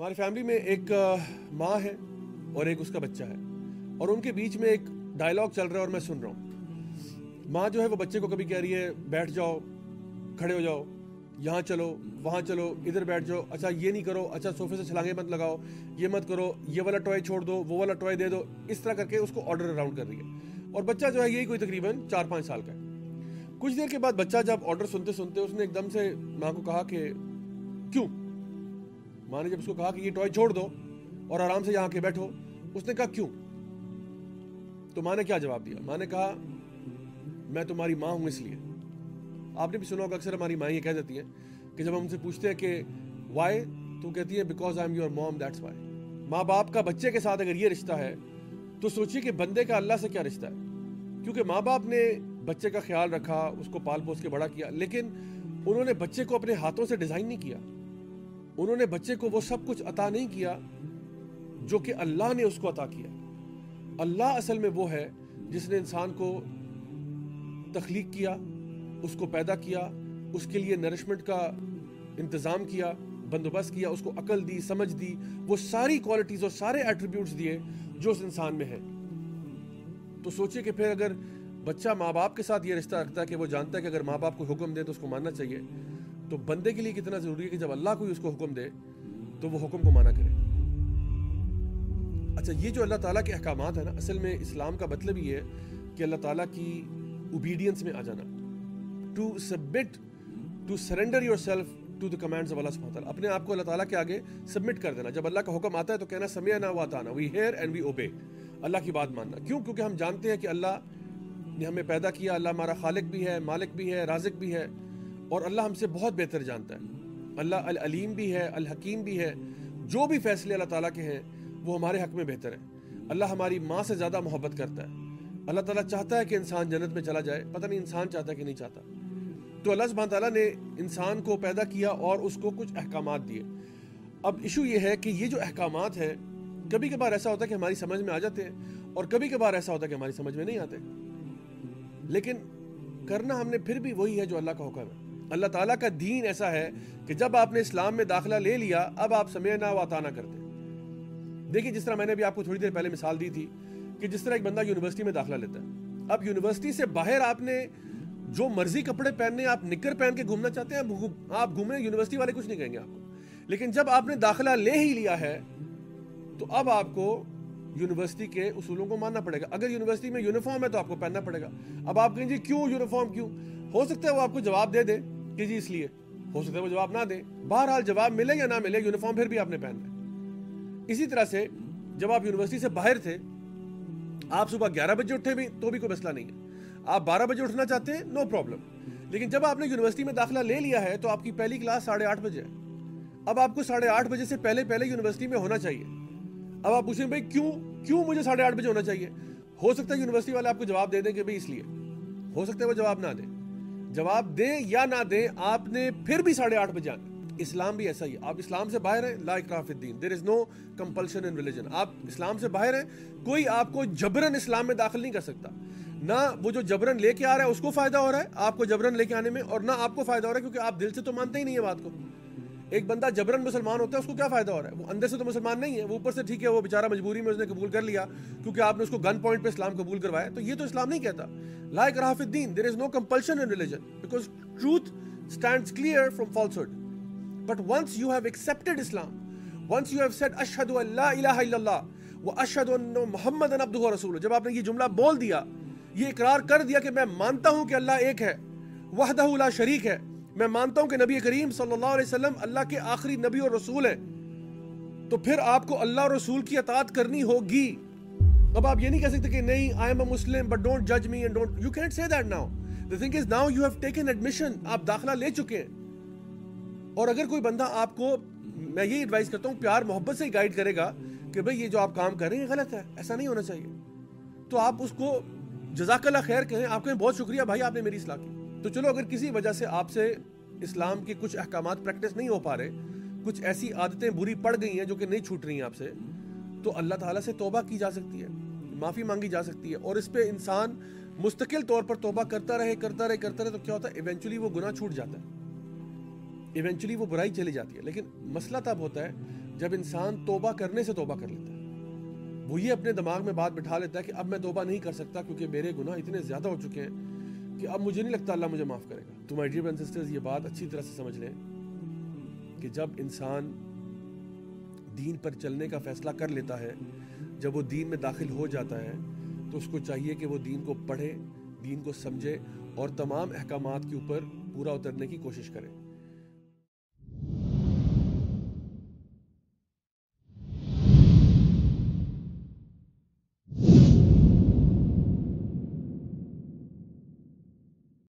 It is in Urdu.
ہماری فیملی میں ایک ماں ہے اور ایک اس کا بچہ ہے اور ان کے بیچ میں ایک ڈائلاگ چل رہا ہے اور میں سن رہا ہوں۔ ماں جو ہے وہ بچے کو کبھی کہہ رہی ہے، بیٹھ جاؤ، کھڑے ہو جاؤ، یہاں چلو، وہاں چلو، ادھر بیٹھ جاؤ اچھا یہ نہیں کرو اچھا صوفے سے چھلانگے مت لگاؤ، یہ مت کرو، یہ والا ٹوائے چھوڑ دو، وہ والا ٹوائے دے دو، اس طرح کر کے اس کو آرڈر اراؤنڈ کر رہی ہے۔ اور بچہ جو ہے یہی کوئی تقریباً چار پانچ سال کا ہے۔ کچھ دیر کے بعد بچہ جب آرڈر سنتے سنتے اس نے ایک دم سے ماں کو کہا کہ کیوں؟ ماں نے جب اس کو کہا کہ یہ ٹوائے چھوڑ دو اور آرام سے یہاں کے بیٹھو، اس نے کہا، کیوں؟ تو ماں نے کیا جواب دیا؟ ماں نے کہا، میں تمہاری ماں ہوں اس لیے. آپ نے بھی سنا ہوگا، اکثر ہماری ماں یہ کہہ دیتی ہیں کہ جب ہم ان سے پوچھتے ہیں کہ وائی تو کہتی ہے because I am your mom that's why ماں باپ کا بچے کے ساتھ اگر یہ رشتہ ہے، تو سوچیے کہ بندے کا اللہ سے کیا رشتہ ہے؟ کیونکہ ماں باپ نے بچے کا خیال رکھا، اس کو پال پوس کے بڑا کیا، لیکن انہوں نے بچے کو اپنے ہاتھوں سے ڈیزائن نہیں کیا۔ انہوں نے بچے کو وہ سب کچھ عطا نہیں کیا جو کہ اللہ نے اس کو عطا کیا۔ اللہ اصل میں وہ ہے جس نے انسان کو تخلیق کیا، اس کو پیدا کیا، اس کے لیے نرشمنٹ کا انتظام کیا، بندوبست کیا، اس کو عقل دی، سمجھ دی، وہ ساری کوالٹیز اور سارے ایٹریبیوٹس دیے جو اس انسان میں ہے تو سوچئے کہ پھر اگر بچہ ماں باپ کے ساتھ یہ رشتہ رکھتا ہے کہ وہ جانتا ہے کہ اگر ماں باپ کو حکم دے تو اس کو ماننا چاہیے۔ تو بندے کے لیے کتنا ضروری ہے کہ جب اللہ کوئی اس کو حکم دے تو وہ حکم کو مانا کرے؟ اچھا یہ جو اللہ تعالیٰ کے احکامات ہیں نا، اصل میں اسلام کا مطلب یہ ہے کہ اللہ تعالیٰ کی اوبیڈینس میں آ جانا۔ To submit to surrender yourself to the commands of اللہ سبحانہ تعالیٰ اپنے آپ کو اللہ تعالیٰ کے آگے سبمٹ کر دینا۔ جب اللہ کا حکم آتا ہے تو کہنا سمے نہ وہ آتا we hear and we obey اللہ کی بات ماننا۔ کیوں؟ کیونکہ ہم جانتے ہیں کہ اللہ نے ہمیں پیدا کیا۔ اللہ ہمارا خالق بھی ہے، مالک بھی ہے، رازق بھی ہے۔ اور اللہ ہم سے بہت بہتر جانتا ہے۔ اللہ العلیم بھی ہے، الحکیم بھی ہے۔ جو بھی فیصلے اللہ تعالیٰ کے ہیں، وہ ہمارے حق میں بہتر ہے اللہ ہماری ماں سے زیادہ محبت کرتا ہے۔ اللہ تعالیٰ چاہتا ہے کہ انسان جنت میں چلا جائے، پتہ نہیں انسان چاہتا ہے کہ نہیں چاہتا۔ تو اللہ سبحانہ تعالیٰ نے انسان کو پیدا کیا اور اس کو کچھ احکامات دیے۔ اب ایشو یہ ہے کہ یہ جو احکامات ہیں کبھی کبھار ایسا ہوتا ہے کہ ہماری سمجھ میں آ جاتے ہیں اور کبھی کبھار ایسا ہوتا ہے کہ ہماری سمجھ میں نہیں آتے۔ لیکن کرنا ہم نے پھر بھی وہی ہے جو اللہ کا حکم ہے۔ اللہ تعالیٰ کا دین ایسا ہے کہ جب آپ نے اسلام میں داخلہ لے لیا، اب آپ سمعنا و نہ کرتے دیکھیں جس طرح میں نے بھی آپ کو تھوڑی دیر پہلے مثال دی تھی کہ جس طرح ایک بندہ یونیورسٹی میں داخلہ لیتا ہے۔ اب یونیورسٹی سے باہر آپ نے جو مرضی کپڑے پہننے، آپ نکر پہن کے گھومنا چاہتے ہیں آپ گھومنے، یونیورسٹی والے کچھ نہیں کہیں گے آپ کو۔ لیکن جب آپ نے داخلہ لے ہی لیا ہے، تو اب آپ کو یونیورسٹی کے اصولوں کو ماننا پڑے گا۔ اگر یونیورسٹی میں یونیفارم ہے تو آپ کو پہننا پڑے گا۔ اب آپ کہیں جی کیوں یونیفارم، کیوں؟ ہو سکتا ہے وہ آپ کو جواب دے دے۔ کہ جی اس لیے ہو سکتا ہے وہ جواب نہ دے۔ بہرحال جواب ملے یا نہ ملے، یونیفارم پھر بھی آپ نے پہننا ہے۔ اسی طرح سے جب آپ یونیورسٹی سے باہر تھے، آپ صبح گیارہ بجے اٹھے بھی تو بھی کوئی مسئلہ نہیں ہے۔ آپ بارہ بجے اٹھنا چاہتے ہیں نو پرابلم لیکن جب آپ نے یونیورسٹی میں داخلہ لے لیا ہے تو آپ کی پہلی کلاس ساڑھے آٹھ بجے ہے۔ اب آپ کو ساڑھے آٹھ بجے سے پہلے پہلے یونیورسٹی میں ہونا چاہیے۔ اب آپ پوچھیں بھائی کیوں کیوں مجھے ساڑھے آٹھ بجے ہونا چاہیے؟ ہو سکتا ہے یونیورسٹی والے آپ کو جواب دے دیں کہ بھائی اس لیے۔ ہو سکتا ہے وہ جواب نہ دیں جواب دیں یا نہ دیں، آپ نے پھر بھی ساڑھے آٹھ بجے آنا۔ اسلام بھی ایسا ہی آپ اسلام سے باہر ہیں، لا اکراف الدین۔ There is no compulsion in religion آپ اسلام سے باہر ہیں، کوئی آپ کو جبرن اسلام میں داخل نہیں کر سکتا۔ نہ وہ جو جبرن لے کے آ رہا ہے، اس کو فائدہ ہو رہا ہے آپ کو جبرن لے کے آنے میں، اور نہ آپ کو فائدہ ہو رہا ہے، کیونکہ آپ دل سے تو مانتے ہی نہیں ہے بات کو۔ ایک بندہ جبرن مسلمان ہوتا ہے، اس کو کیا فائدہ ہو رہا ہے؟ وہ اندر سے تو مسلمان نہیں ہے، وہ اوپر سے ٹھیک ہے، وہ بیچارہ مجبوری میں اس نے قبول کر لیا، کیونکہ آپ نے اس کو گن پوائنٹ پہ اسلام قبول کروایا۔ تو یہ تو اسلام نہیں کہتا۔ لائک راف الدین there is no compulsion in religion because truth stands clear from falsehood but once you have accepted Islam once you have said اشہد اللہ الہ الا اللہ و اشہد ان محمد عبدہ رسول جب آپ نے یہ جملہ بول دیا، یہ اقرار کر دیا کہ میں مانتا ہوں کہ اللہ ایک ہے، وحدہ لا شریک ہے۔ میں مانتا ہوں کہ نبی کریم صلی اللہ علیہ وسلم اللہ کے آخری نبی اور رسول ہیں۔ تو پھر آپ کو اللہ اور رسول کی اطاعت کرنی ہوگی۔ اب آپ یہ نہیں کہہ سکتے کہ نہیں I am a Muslim but don't جج me and don't you can't say that now the thing is now you have taken admission آپ داخلہ لے چکے ہیں۔ اور اگر کوئی بندہ آپ کو میں یہ ایڈوائز کرتا ہوں، پیار، محبت سے گائیڈ کرے گا کہ بھئی یہ جو آپ کام کر رہے ہیں غلط ہے۔ ایسا نہیں ہونا چاہیے۔ تو آپ اس کو جزاک اللہ خیر کہیں۔ آپ کہیں بہت شکریہ بھائی، آپ نے میری اصلاح کی۔ تو چلو، اگر کسی وجہ سے آپ سے اسلام کے کچھ احکامات پریکٹس نہیں ہو پا رہے، کچھ ایسی عادتیں بری پڑ گئی ہیں جو کہ نہیں چھوٹ رہی ہیں آپ سے، تو اللہ تعالیٰ سے توبہ کی جا سکتی ہے، معافی مانگی جا سکتی ہے، اور اس پہ انسان مستقل طور پر توبہ کرتا رہے کرتا رہے کرتا رہے، تو کیا ہوتا ہے؟ ایونچولی وہ گناہ چھوٹ جاتا ہے۔ ایونچولی وہ برائی چلی جاتی ہے۔ لیکن مسئلہ تب ہوتا ہے جب انسان توبہ کرنے سے توبہ کر لیتا ہے۔ وہ یہ اپنے دماغ میں بات بٹھا لیتا ہے کہ اب میں توبہ نہیں کر سکتا کیونکہ میرے گناہ اتنے زیادہ ہو چکے ہیں۔ کہ اب مجھے نہیں لگتا اللہ مجھے معاف کرے گا۔ تو مائی ڈیئر سسٹرز یہ بات اچھی طرح سے سمجھ لیں کہ جب انسان دین پر چلنے کا فیصلہ کر لیتا ہے، جب وہ دین میں داخل ہو جاتا ہے، تو اس کو چاہیے کہ وہ دین کو پڑھے، دین کو سمجھے اور تمام احکامات کے اوپر پورا اترنے کی کوشش کرے۔